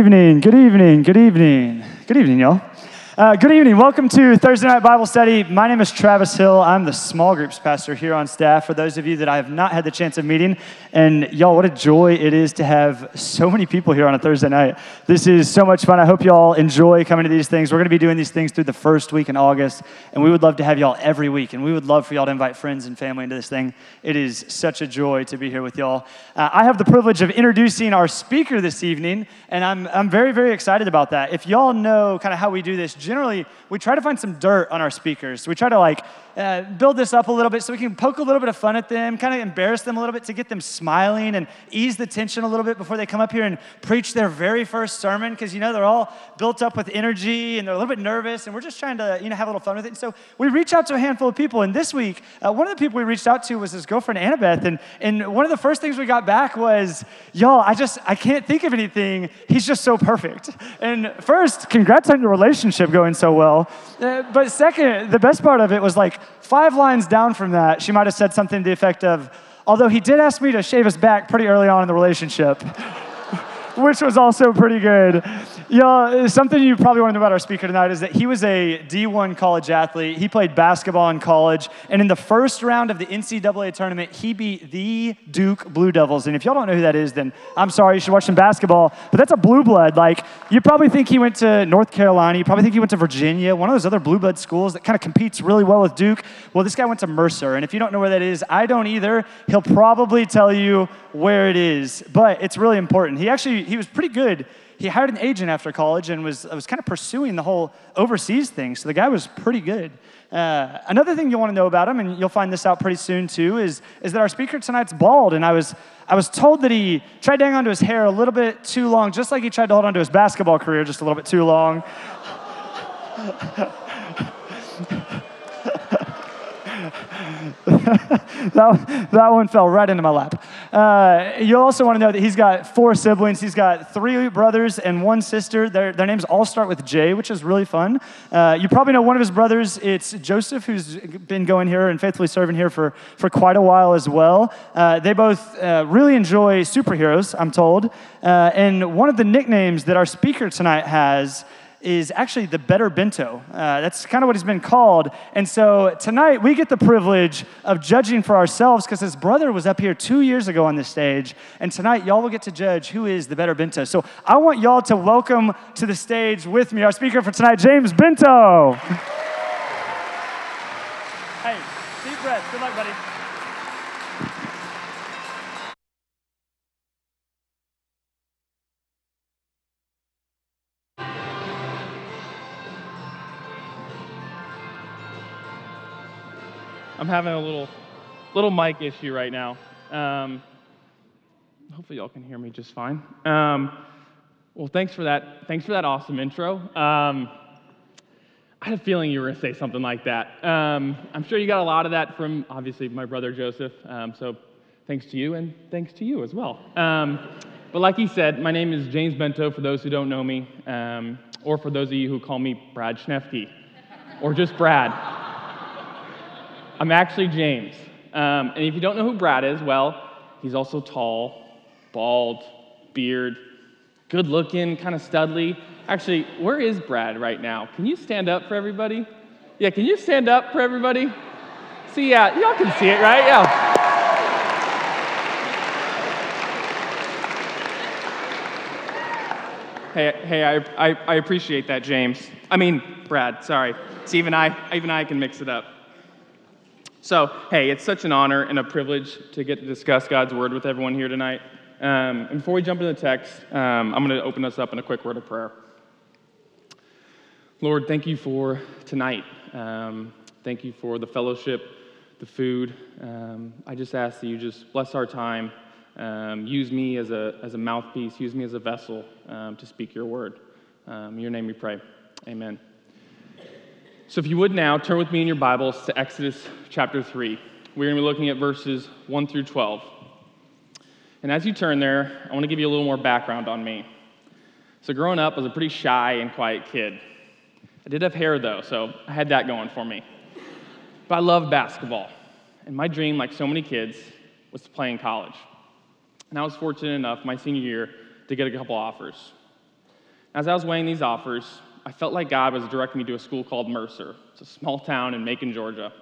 evening, good evening, good evening, good evening, y'all. Uh, good evening. Welcome to Thursday Night Bible Study. My name is Travis Hill. I'm the small groups pastor here on staff. For those of you that I have not had the chance of meeting, and y'all, what a joy it is to have so many people here on a Thursday night. This is so much fun. I hope y'all enjoy coming to these things. We're going to be doing these things through the first week in August, and we would love to have y'all every week. And we would love for y'all to invite friends and family into this thing. It is such a joy to be here with y'all. Uh, I have the privilege of introducing our speaker this evening, and I'm, I'm very, very excited about that. If y'all know kind of how we do this, generally we try to find some dirt on our speakers. We try to like uh, build this up a little bit so we can poke a little bit of fun at them, kind of embarrass them a little bit to get them smiling and ease the tension a little bit before they come up here and preach their very first sermon because you know they're all built up with energy and they're a little bit nervous and we're just trying to you know have a little fun with it. And so we reach out to a handful of people and this week uh, one of the people we reached out to was his girlfriend Annabeth and and one of the first things we got back was y'all I just I can't think of anything. He's just so perfect. And first, congrats on your relationship going so well. Uh, but second, the best part of it was like five lines down from that, she might have said something to the effect of, although he did ask me to shave his back pretty early on in the relationship. which was also pretty good. Yeah, something you probably want to know about our speaker tonight is that he was a D1 college athlete. He played basketball in college, and in the first round of the NCAA tournament, he beat the Duke Blue Devils. And if y'all don't know who that is, then I'm sorry, you should watch some basketball. But that's a blue blood. Like, you probably think he went to North Carolina, you probably think he went to Virginia, one of those other blue blood schools that kind of competes really well with Duke. Well, this guy went to Mercer, and if you don't know where that is, I don't either. He'll probably tell you where it is, but it's really important. He actually he was pretty good. He hired an agent after college and was, was kind of pursuing the whole overseas thing. So the guy was pretty good. Uh, another thing you'll want to know about him, and you'll find this out pretty soon too, is, is that our speaker tonight's bald. And I was, I was told that he tried to hang onto his hair a little bit too long, just like he tried to hold onto his basketball career just a little bit too long. that, that one fell right into my lap. Uh, you also want to know that he's got four siblings. He's got three brothers and one sister. Their, their names all start with J, which is really fun. Uh, you probably know one of his brothers. It's Joseph, who's been going here and faithfully serving here for, for quite a while as well. Uh, they both uh, really enjoy superheroes, I'm told. Uh, and one of the nicknames that our speaker tonight has is actually the better bento. Uh, that's kind of what he's been called. And so tonight we get the privilege of judging for ourselves because his brother was up here two years ago on this stage. And tonight y'all will get to judge who is the better bento. So I want y'all to welcome to the stage with me our speaker for tonight, James Bento. hey, deep breath. Good luck, buddy. Having a little, little mic issue right now. Um, hopefully, y'all can hear me just fine. Um, well, thanks for that. Thanks for that awesome intro. Um, I had a feeling you were going to say something like that. Um, I'm sure you got a lot of that from obviously my brother Joseph. Um, so, thanks to you, and thanks to you as well. Um, but like he said, my name is James Bento. For those who don't know me, or for those of you who call me Brad Schnefke, or just Brad. I'm actually James. Um, and if you don't know who Brad is, well, he's also tall, bald, beard, good looking, kind of studly. Actually, where is Brad right now? Can you stand up for everybody? Yeah, can you stand up for everybody? See, yeah, y'all can see it, right? Yeah. Hey, hey, I, I, I appreciate that, James. I mean, Brad, sorry. See, even I, even I can mix it up. So, hey, it's such an honor and a privilege to get to discuss God's word with everyone here tonight. Um, and before we jump into the text, um, I'm going to open us up in a quick word of prayer. Lord, thank you for tonight. Um, thank you for the fellowship, the food. Um, I just ask that you just bless our time. Um, use me as a, as a mouthpiece, use me as a vessel um, to speak your word. in your name we pray. Amen. So, if you would now, turn with me in your Bibles to Exodus chapter 3. We're going to be looking at verses 1 through 12. And as you turn there, I want to give you a little more background on me. So, growing up, I was a pretty shy and quiet kid. I did have hair, though, so I had that going for me. But I loved basketball. And my dream, like so many kids, was to play in college. And I was fortunate enough my senior year to get a couple offers. As I was weighing these offers, I felt like God was directing me to a school called Mercer. It's a small town in Macon, Georgia.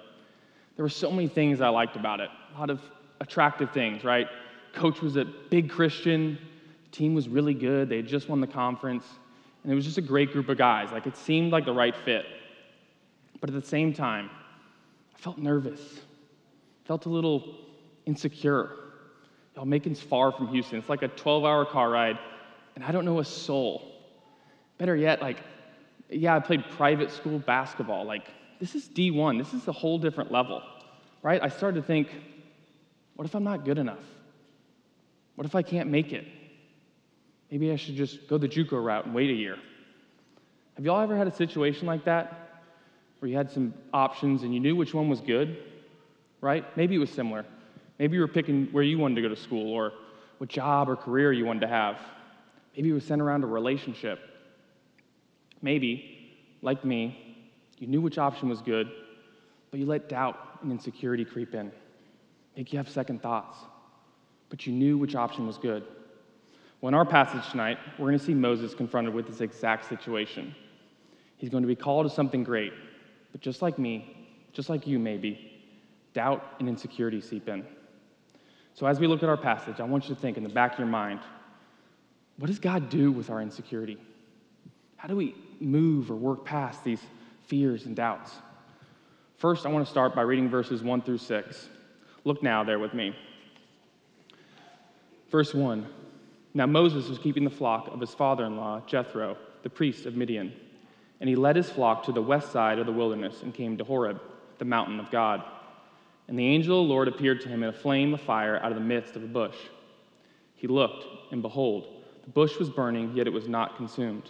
There were so many things I liked about it, a lot of attractive things, right? Coach was a big Christian, the team was really good, they had just won the conference, and it was just a great group of guys. Like it seemed like the right fit. But at the same time, I felt nervous, felt a little insecure. Y'all, Macon's far from Houston. It's like a 12 hour car ride, and I don't know a soul. Better yet, like, yeah, I played private school basketball. Like, this is D1, this is a whole different level, right? I started to think, what if I'm not good enough? What if I can't make it? Maybe I should just go the Juco route and wait a year. Have y'all ever had a situation like that where you had some options and you knew which one was good, right? Maybe it was similar. Maybe you were picking where you wanted to go to school or what job or career you wanted to have. Maybe it was centered around a relationship. Maybe, like me, you knew which option was good, but you let doubt and insecurity creep in, make you have second thoughts. But you knew which option was good. Well, in our passage tonight, we're going to see Moses confronted with this exact situation. He's going to be called to something great, but just like me, just like you maybe, doubt and insecurity seep in. So, as we look at our passage, I want you to think in the back of your mind what does God do with our insecurity? How do we move or work past these fears and doubts? First, I want to start by reading verses 1 through 6. Look now there with me. Verse 1 Now Moses was keeping the flock of his father in law, Jethro, the priest of Midian. And he led his flock to the west side of the wilderness and came to Horeb, the mountain of God. And the angel of the Lord appeared to him in a flame of fire out of the midst of a bush. He looked, and behold, the bush was burning, yet it was not consumed.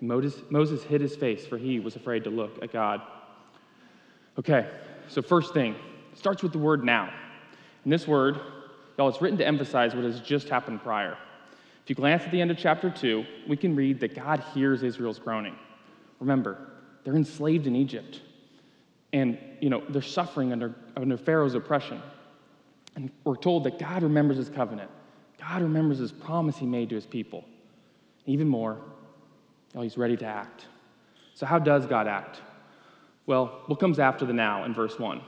Moses, Moses hid his face, for he was afraid to look at God. Okay, so first thing, starts with the word now. And this word, y'all, it's written to emphasize what has just happened prior. If you glance at the end of chapter 2, we can read that God hears Israel's groaning. Remember, they're enslaved in Egypt. And, you know, they're suffering under, under Pharaoh's oppression. And we're told that God remembers his covenant. God remembers his promise he made to his people. Even more, oh, he's ready to act. So, how does God act? Well, what comes after the now in verse 1?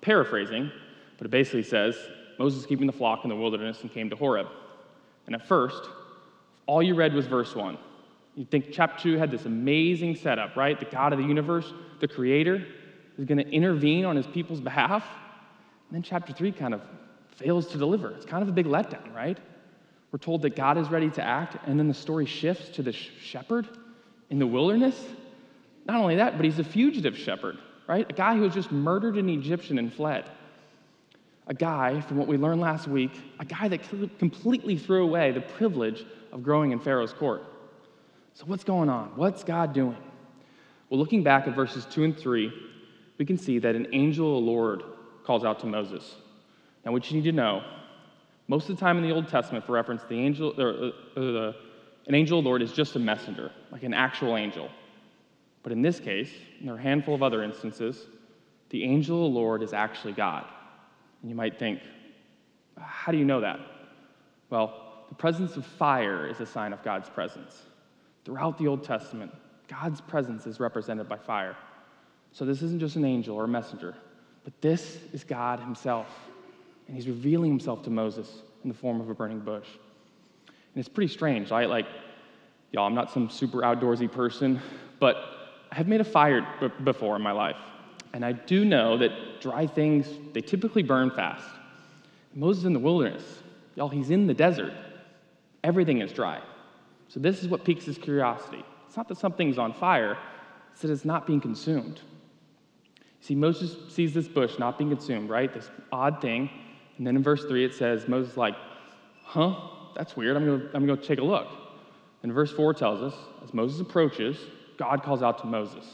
Paraphrasing, but it basically says Moses keeping the flock in the wilderness and came to Horeb. And at first, all you read was verse 1. You'd think chapter 2 had this amazing setup, right? The God of the universe, the creator, is going to intervene on his people's behalf. And then chapter 3 kind of fails to deliver. It's kind of a big letdown, right? We're told that God is ready to act, and then the story shifts to the shepherd in the wilderness. Not only that, but he's a fugitive shepherd, right? A guy who has just murdered an Egyptian and fled. A guy, from what we learned last week, a guy that completely threw away the privilege of growing in Pharaoh's court. So, what's going on? What's God doing? Well, looking back at verses 2 and 3, we can see that an angel of the Lord calls out to Moses. Now, what you need to know, most of the time in the Old Testament, for reference, the angel, or, uh, uh, an angel of the Lord is just a messenger, like an actual angel. But in this case, and there are a handful of other instances, the angel of the Lord is actually God. And you might think, how do you know that? Well, the presence of fire is a sign of God's presence. Throughout the Old Testament, God's presence is represented by fire. So this isn't just an angel or a messenger, but this is God Himself and he's revealing himself to Moses in the form of a burning bush. And it's pretty strange. I like, y'all, I'm not some super outdoorsy person, but I have made a fire b- before in my life. And I do know that dry things, they typically burn fast. Moses in the wilderness, y'all, he's in the desert. Everything is dry. So this is what piques his curiosity. It's not that something's on fire, it's that it's not being consumed. See, Moses sees this bush not being consumed, right? This odd thing. And then in verse 3, it says, Moses like, huh, that's weird. I'm going to I'm going to take a look. And verse 4 tells us, as Moses approaches, God calls out to Moses.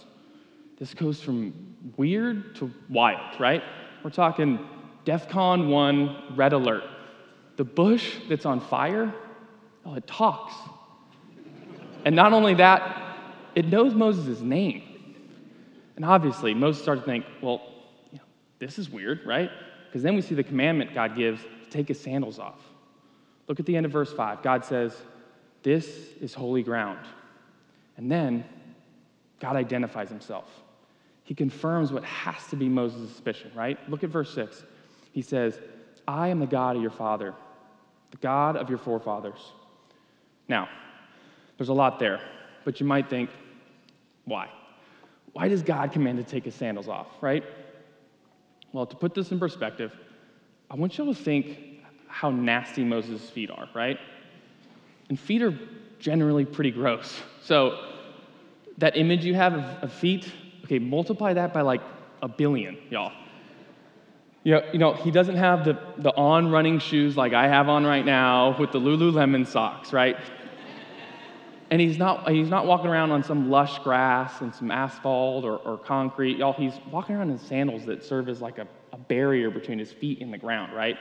this goes from weird to wild, right? We're talking DEFCON 1 red alert. The bush that's on fire, oh, it talks. And not only that, it knows Moses' name. And obviously, Moses started to think, well, you know, this is weird, right? Because then we see the commandment God gives to take his sandals off. Look at the end of verse 5. God says, This is holy ground. And then God identifies himself. He confirms what has to be Moses' suspicion, right? Look at verse 6. He says, I am the God of your father, the God of your forefathers. Now, there's a lot there, but you might think, why? Why does God command to take his sandals off, right? Well, to put this in perspective, I want you all to think how nasty Moses' feet are, right? And feet are generally pretty gross. So, that image you have of, of feet, okay, multiply that by like a billion, y'all. You know, you know, he doesn't have the, the on running shoes like I have on right now with the Lululemon socks, right? And he's not, he's not walking around on some lush grass and some asphalt or, or concrete. Y'all, he's walking around in sandals that serve as like a, a barrier between his feet and the ground, right?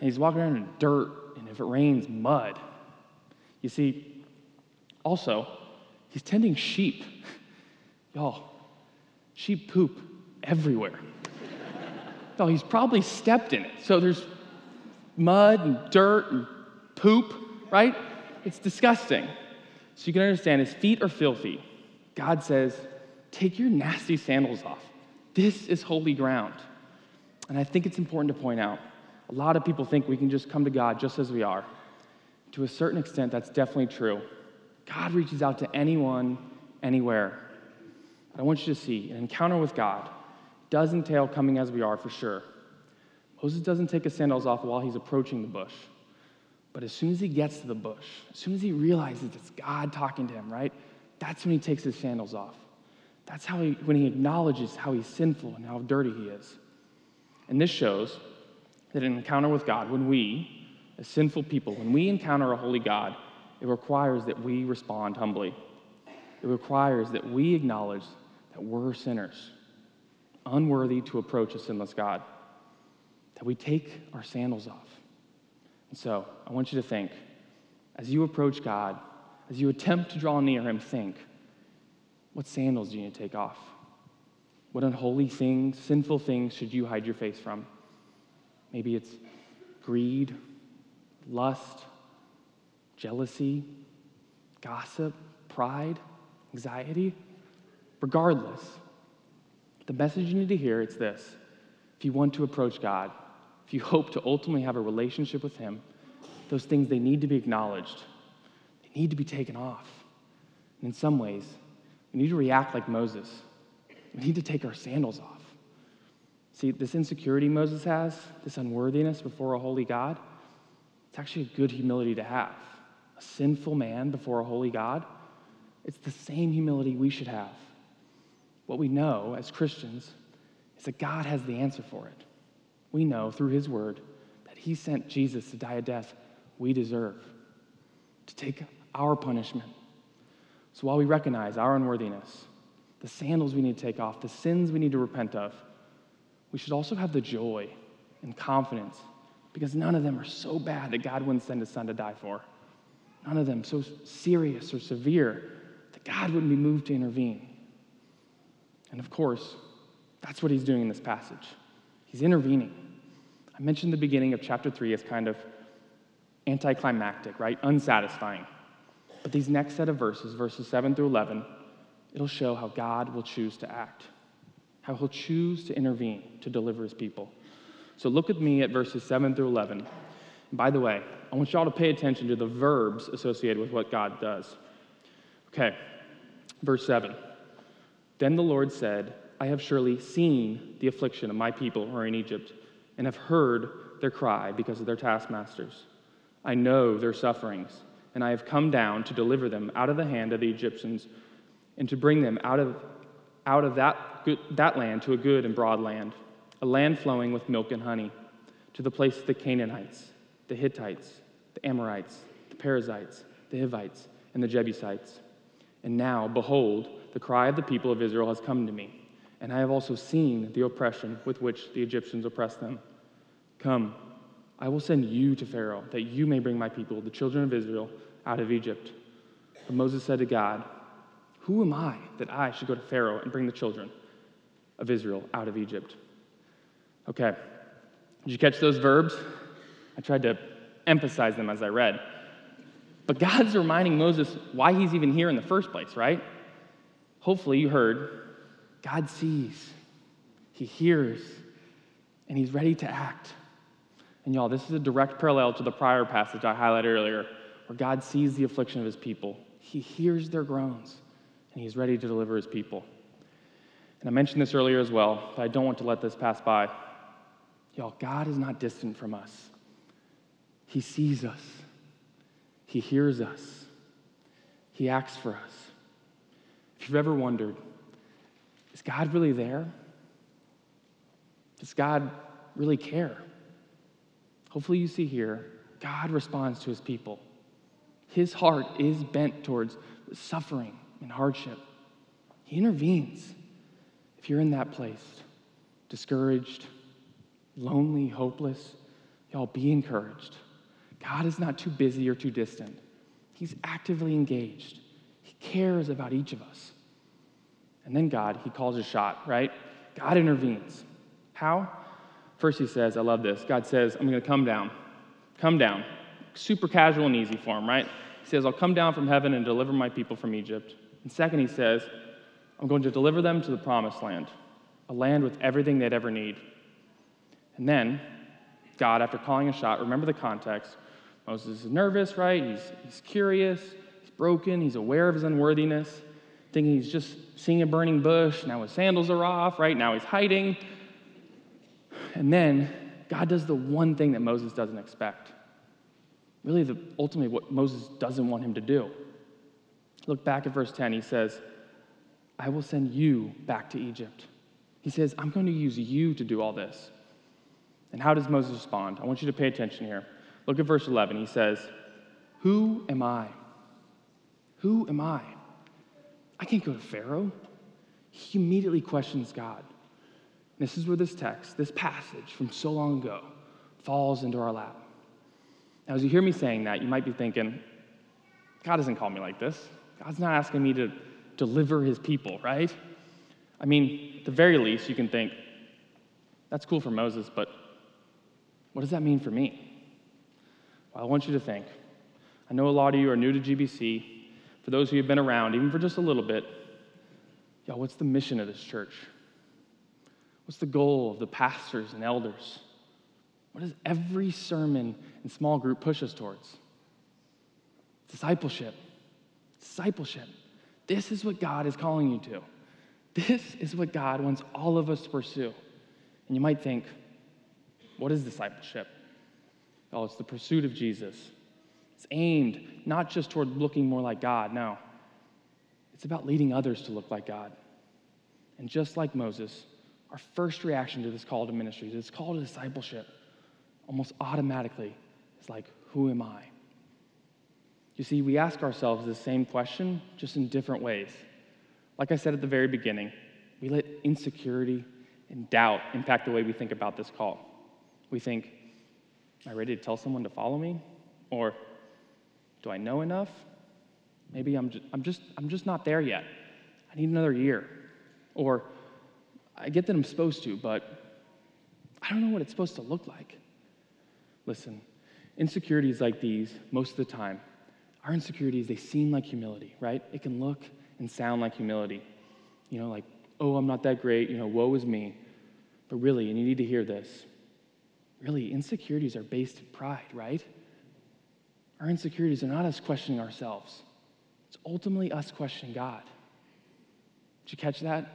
And he's walking around in dirt, and if it rains, mud. You see, also, he's tending sheep. Y'all, sheep poop everywhere. Oh, he's probably stepped in it. So there's mud and dirt and poop, right? It's disgusting. So you can understand his feet are filthy. God says, Take your nasty sandals off. This is holy ground. And I think it's important to point out a lot of people think we can just come to God just as we are. To a certain extent, that's definitely true. God reaches out to anyone, anywhere. But I want you to see an encounter with God does entail coming as we are for sure. Moses doesn't take his sandals off while he's approaching the bush. But as soon as he gets to the bush, as soon as he realizes it's God talking to him, right? That's when he takes his sandals off. That's how he, when he acknowledges how he's sinful and how dirty he is. And this shows that an encounter with God, when we, as sinful people, when we encounter a holy God, it requires that we respond humbly. It requires that we acknowledge that we're sinners unworthy to approach a sinless God, that we take our sandals off. And so I want you to think as you approach God, as you attempt to draw near Him, think what sandals do you need to take off? What unholy things, sinful things should you hide your face from? Maybe it's greed, lust, jealousy, gossip, pride, anxiety. Regardless, the message you need to hear is this. If you want to approach God, if you hope to ultimately have a relationship with Him, those things they need to be acknowledged. They need to be taken off. And in some ways, we need to react like Moses. We need to take our sandals off. See, this insecurity Moses has, this unworthiness before a holy God, it's actually a good humility to have. A sinful man before a holy God, it's the same humility we should have. What we know as Christians is that God has the answer for it. We know through His Word that He sent Jesus to die a death we deserve, to take our punishment. So while we recognize our unworthiness, the sandals we need to take off, the sins we need to repent of, we should also have the joy and confidence because none of them are so bad that God wouldn't send His Son to die for. None of them so serious or severe that God wouldn't be moved to intervene. And of course, that's what he's doing in this passage. He's intervening. I mentioned the beginning of chapter 3 as kind of anticlimactic, right? Unsatisfying. But these next set of verses, verses 7 through 11, it'll show how God will choose to act, how he'll choose to intervene to deliver his people. So look at me at verses 7 through 11. And by the way, I want y'all to pay attention to the verbs associated with what God does. Okay, verse 7. Then the Lord said, I have surely seen the affliction of my people who are in Egypt, and have heard their cry because of their taskmasters. I know their sufferings, and I have come down to deliver them out of the hand of the Egyptians, and to bring them out of, out of that, good, that land to a good and broad land, a land flowing with milk and honey, to the place of the Canaanites, the Hittites, the Amorites, the Perizzites, the Hivites, and the Jebusites And now, behold, the cry of the people of Israel has come to me, and I have also seen the oppression with which the Egyptians oppress them. Come, I will send you to Pharaoh, that you may bring my people, the children of Israel, out of Egypt. But Moses said to God, Who am I that I should go to Pharaoh and bring the children of Israel out of Egypt? Okay, did you catch those verbs? I tried to emphasize them as I read. But God's reminding Moses why he's even here in the first place, right? Hopefully, you heard God sees, He hears, and He's ready to act. And y'all, this is a direct parallel to the prior passage I highlighted earlier, where God sees the affliction of His people. He hears their groans, and He's ready to deliver His people. And I mentioned this earlier as well, but I don't want to let this pass by. Y'all, God is not distant from us. He sees us. He hears us. He acts for us. If you've ever wondered, is God really there? Does God really care? Hopefully, you see here, God responds to his people. His heart is bent towards suffering and hardship. He intervenes. If you're in that place, discouraged, lonely, hopeless, y'all be encouraged. God is not too busy or too distant. He's actively engaged. He cares about each of us. And then God, He calls a shot, right? God intervenes. How? First, He says, I love this. God says, I'm going to come down. Come down. Super casual and easy for Him, right? He says, I'll come down from heaven and deliver my people from Egypt. And second, He says, I'm going to deliver them to the promised land, a land with everything they'd ever need. And then, God, after calling a shot, remember the context, Moses is nervous, right? He's, he's curious, he's broken, he's aware of his unworthiness, thinking he's just seeing a burning bush. Now his sandals are off, right? Now he's hiding. And then God does the one thing that Moses doesn't expect. Really, the, ultimately, what Moses doesn't want him to do. Look back at verse 10. He says, I will send you back to Egypt. He says, I'm going to use you to do all this. And how does Moses respond? I want you to pay attention here. Look at verse 11. He says, Who am I? Who am I? I can't go to Pharaoh. He immediately questions God. This is where this text, this passage from so long ago, falls into our lap. Now, as you hear me saying that, you might be thinking, God doesn't call me like this. God's not asking me to deliver his people, right? I mean, at the very least, you can think, that's cool for Moses, but what does that mean for me? Well, I want you to think. I know a lot of you are new to GBC. For those who have been around, even for just a little bit, y'all, what's the mission of this church? What's the goal of the pastors and elders? What does every sermon and small group push us towards? Discipleship. Discipleship. This is what God is calling you to. This is what God wants all of us to pursue. And you might think, what is discipleship? Oh, it's the pursuit of Jesus. It's aimed not just toward looking more like God, no. It's about leading others to look like God. And just like Moses, our first reaction to this call to ministry, this call to discipleship, almost automatically is like, who am I? You see, we ask ourselves the same question, just in different ways. Like I said at the very beginning, we let insecurity and doubt impact the way we think about this call. We think, Am I ready to tell someone to follow me? Or do I know enough? Maybe I'm just, I'm just, I'm just not there yet. I need another year. Or I get that I'm supposed to, but I don't know what it's supposed to look like. Listen, insecurities like these, most of the time, our insecurities, they seem like humility, right? It can look and sound like humility. You know, like, oh, I'm not that great, you know, woe is me. But really, and you need to hear this really, insecurities are based in pride, right? Our insecurities are not us questioning ourselves, it's ultimately us questioning God. Did you catch that?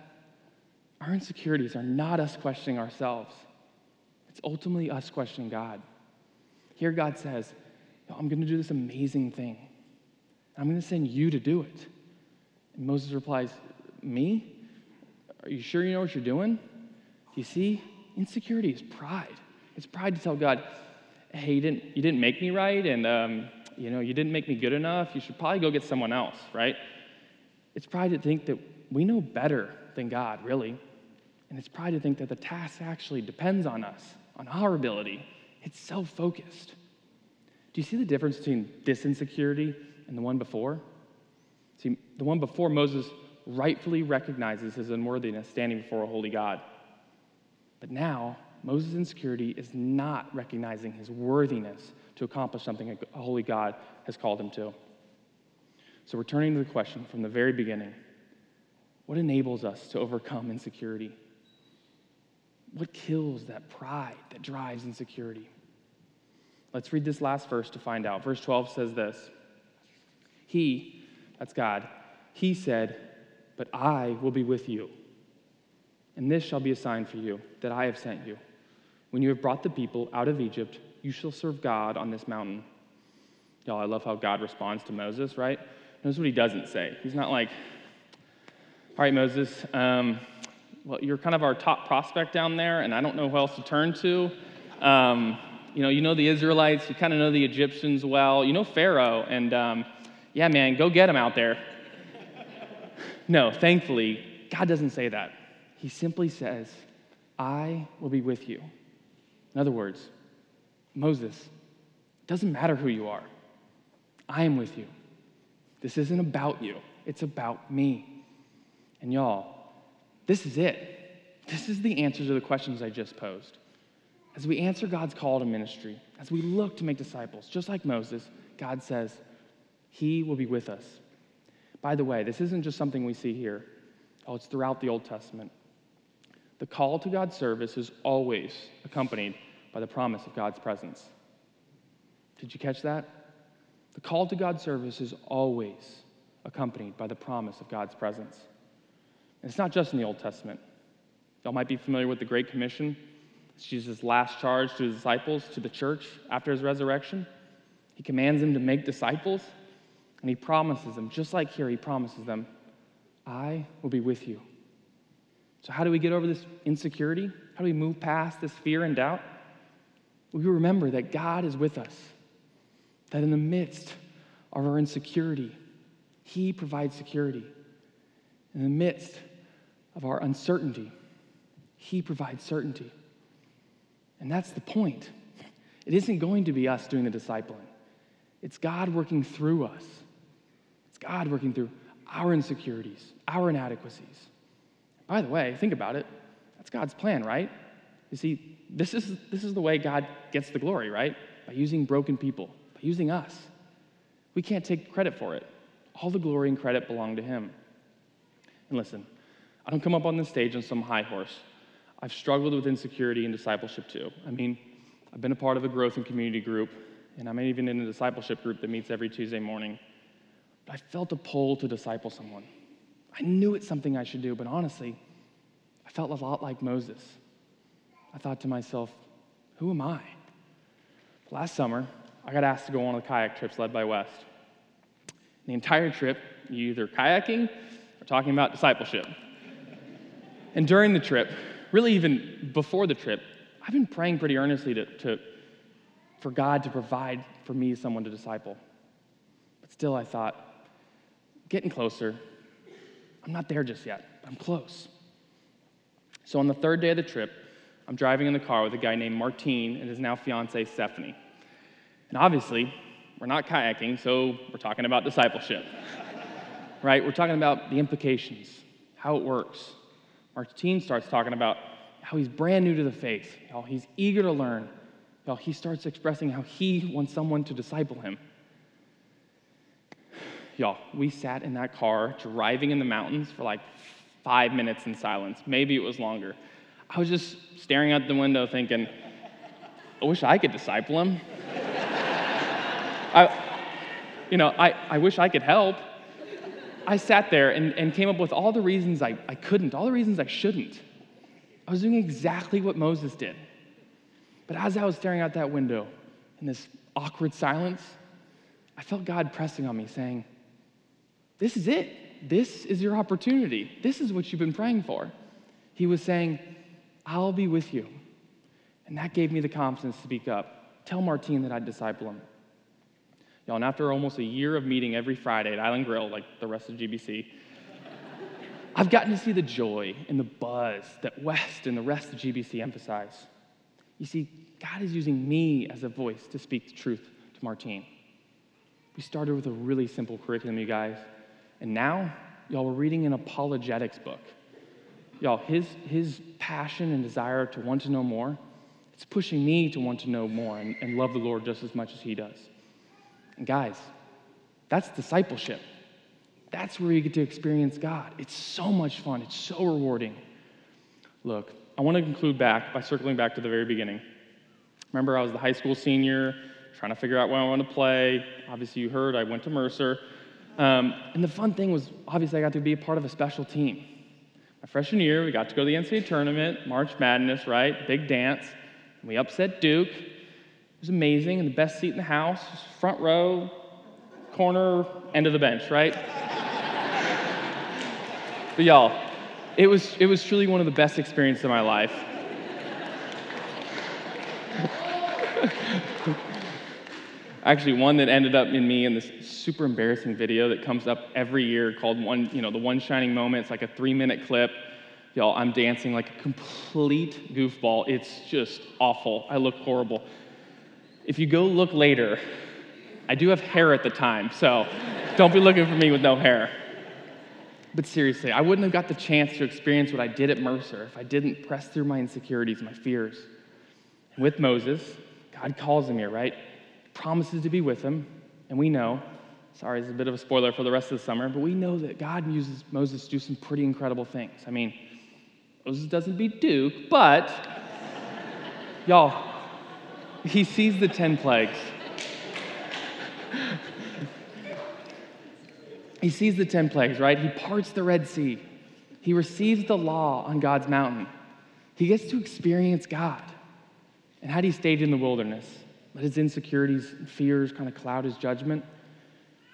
Our insecurities are not us questioning ourselves, it's ultimately us questioning God. Here, God says, I'm going to do this amazing thing. I'm going to send you to do it. And Moses replies, Me? Are you sure you know what you're doing? Do you see? Insecurity is pride. It's pride to tell God, hey, you didn't, you didn't make me right, and um, you know, you didn't make me good enough. You should probably go get someone else, right? It's pride to think that we know better than God, really. And it's pride to think that the task actually depends on us, on our ability. It's self focused. Do you see the difference between this insecurity and the one before? See, the one before Moses rightfully recognizes his unworthiness standing before a holy God. But now, Moses' insecurity is not recognizing his worthiness to accomplish something a holy God has called him to. So, returning to the question from the very beginning what enables us to overcome insecurity? What kills that pride that drives insecurity? Let's read this last verse to find out. Verse 12 says this He, that's God, He said, But I will be with you. And this shall be a sign for you that I have sent you. When you have brought the people out of Egypt, you shall serve God on this mountain. Y'all, I love how God responds to Moses, right? Notice what he doesn't say. He's not like, All right, Moses, um, well, you're kind of our top prospect down there, and I don't know who else to turn to. Um, you know, you know the Israelites, you kind of know the Egyptians well, you know Pharaoh, and um, yeah, man, go get him out there. no, thankfully, God doesn't say that. He simply says, I will be with you. In other words, Moses, it doesn't matter who you are, I am with you. This isn't about you, it's about me. And y'all, this is it. This is the answer to the questions I just posed. As we answer God's call to ministry, as we look to make disciples, just like Moses, God says, He will be with us. By the way, this isn't just something we see here, oh, it's throughout the Old Testament. The call to God's service is always accompanied by the promise of God's presence. Did you catch that? The call to God's service is always accompanied by the promise of God's presence. And it's not just in the Old Testament. Y'all might be familiar with the Great Commission. It's Jesus' last charge to his disciples, to the church after his resurrection. He commands them to make disciples, and he promises them, just like here, he promises them, I will be with you. So, how do we get over this insecurity? How do we move past this fear and doubt? We remember that God is with us, that in the midst of our insecurity, He provides security. In the midst of our uncertainty, He provides certainty. And that's the point. It isn't going to be us doing the discipling, it's God working through us. God working through our insecurities, our inadequacies. By the way, think about it. That's God's plan, right? You see, this is, this is the way God gets the glory, right? By using broken people, by using us. We can't take credit for it. All the glory and credit belong to Him. And listen, I don't come up on the stage on some high horse I've struggled with insecurity and discipleship too. I mean, I've been a part of a growth and community group, and I'm even in a discipleship group that meets every Tuesday morning. But I felt a pull to disciple someone. I knew it's something I should do, but honestly, I felt a lot like Moses. I thought to myself, who am I? Last summer, I got asked to go on one of the kayak trips led by West. The entire trip, you either kayaking or talking about discipleship. And during the trip, really even before the trip, I've been praying pretty earnestly to, to, for God to provide for me someone to disciple. But still, I thought, getting closer. I'm not there just yet, I'm close. So on the third day of the trip, I'm driving in the car with a guy named Martine and his now fiancee, Stephanie. And obviously, we're not kayaking, so we're talking about discipleship. right? We're talking about the implications, how it works, Martine starts talking about how he's brand new to the faith, how he's eager to learn, how he starts expressing how he wants someone to disciple him. Y'all, we sat in that car driving in the mountains for like five minutes in silence. Maybe it was longer. I was just staring out the window thinking, I wish I could disciple him. I, you know, I, I wish I could help. I sat there and, and came up with all the reasons I, I couldn't, all the reasons I shouldn't. I was doing exactly what Moses did. But as I was staring out that window in this awkward silence, I felt God pressing on me, saying, This is it. This is your opportunity. This is what you've been praying for. He was saying, I'll be with you. And that gave me the confidence to speak up. Tell Martine that I'd disciple him. Y'all, and after almost a year of meeting every Friday at Island Grill, like the rest of GBC, I've gotten to see the joy and the buzz that West and the rest of GBC emphasize. You see, God is using me as a voice to speak the truth to Martine. We started with a really simple curriculum, you guys, and now, y'all, we're reading an apologetics book. Y'all, his, his passion and desire to want to know more, it's pushing me to want to know more and, and love the Lord just as much as he does. And guys, that's discipleship. That's where you get to experience God. It's so much fun, it's so rewarding. Look, I want to conclude back by circling back to the very beginning. Remember, I was the high school senior, trying to figure out where I want to play. Obviously, you heard I went to Mercer. Um, and the fun thing was, obviously, I got to be a part of a special team. My freshman year, we got to go to the NCAA tournament, March Madness, right? Big dance. We upset Duke. It was amazing, and the best seat in the house, front row, corner, end of the bench, right? But y'all, it was, it was truly one of the best experiences of my life. Actually, one that ended up in me in this super embarrassing video that comes up every year called one, you know, the one shining moment. It's like a three minute clip. Y'all, I'm dancing like a complete goofball. It's just awful. I look horrible. If you go look later, I do have hair at the time, so don't be looking for me with no hair. But seriously, I wouldn't have got the chance to experience what I did at Mercer if I didn't press through my insecurities, my fears. With Moses, God calls him here, right? Promises to be with him, and we know, sorry, this is a bit of a spoiler for the rest of the summer, but we know that God uses Moses to do some pretty incredible things. I mean, Moses doesn't beat Duke, but y'all, he sees the 10 plagues. He sees the 10 plagues, right? He parts the Red Sea. He receives the law on God's mountain. He gets to experience God. And how do he stay in the wilderness? Let his insecurities and fears kind of cloud his judgment,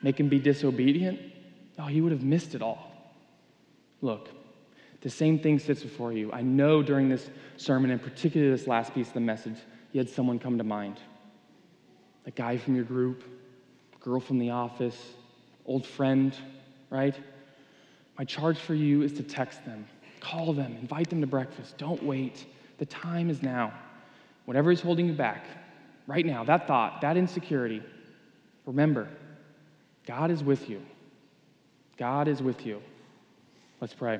make him be disobedient? Oh, he would have missed it all. Look, the same thing sits before you. I know during this sermon, and particularly this last piece of the message, you had someone come to mind. A guy from your group, girl from the office, old friend, right? My charge for you is to text them, call them, invite them to breakfast. Don't wait. The time is now. Whatever is holding you back, right now, that thought, that insecurity, remember, God is with you. God is with you. Let's pray.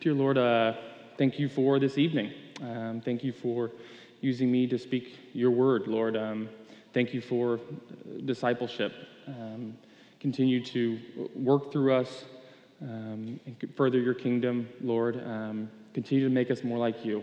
Dear Lord, uh, thank you for this evening. Um, thank you for using me to speak your word, Lord. Um, Thank you for discipleship. Um, continue to work through us um, and further your kingdom, Lord. Um, continue to make us more like you.